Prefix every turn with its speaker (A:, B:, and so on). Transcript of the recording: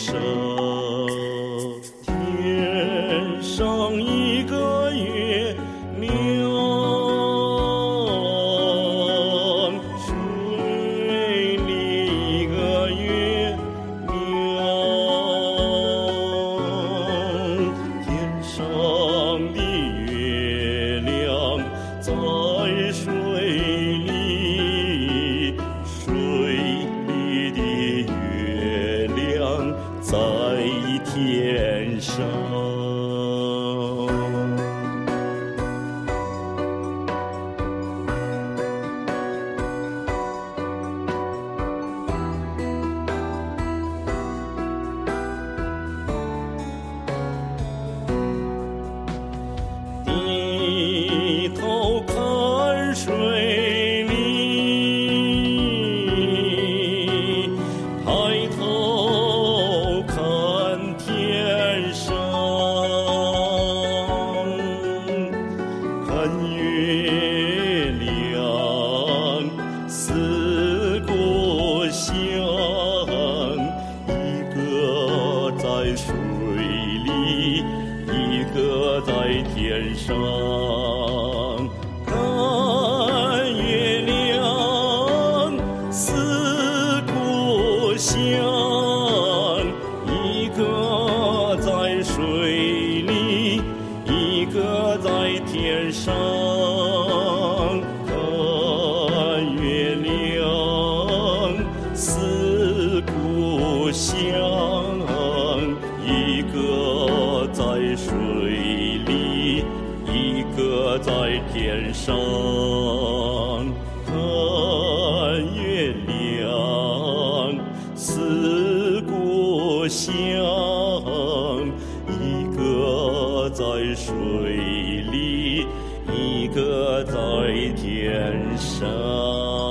A: 上天上一个月亮水里一个月亮天上的月亮在水天上。水里，一个在天上。看月亮在天上。看月亮思故乡，一个在水里，一个在天上。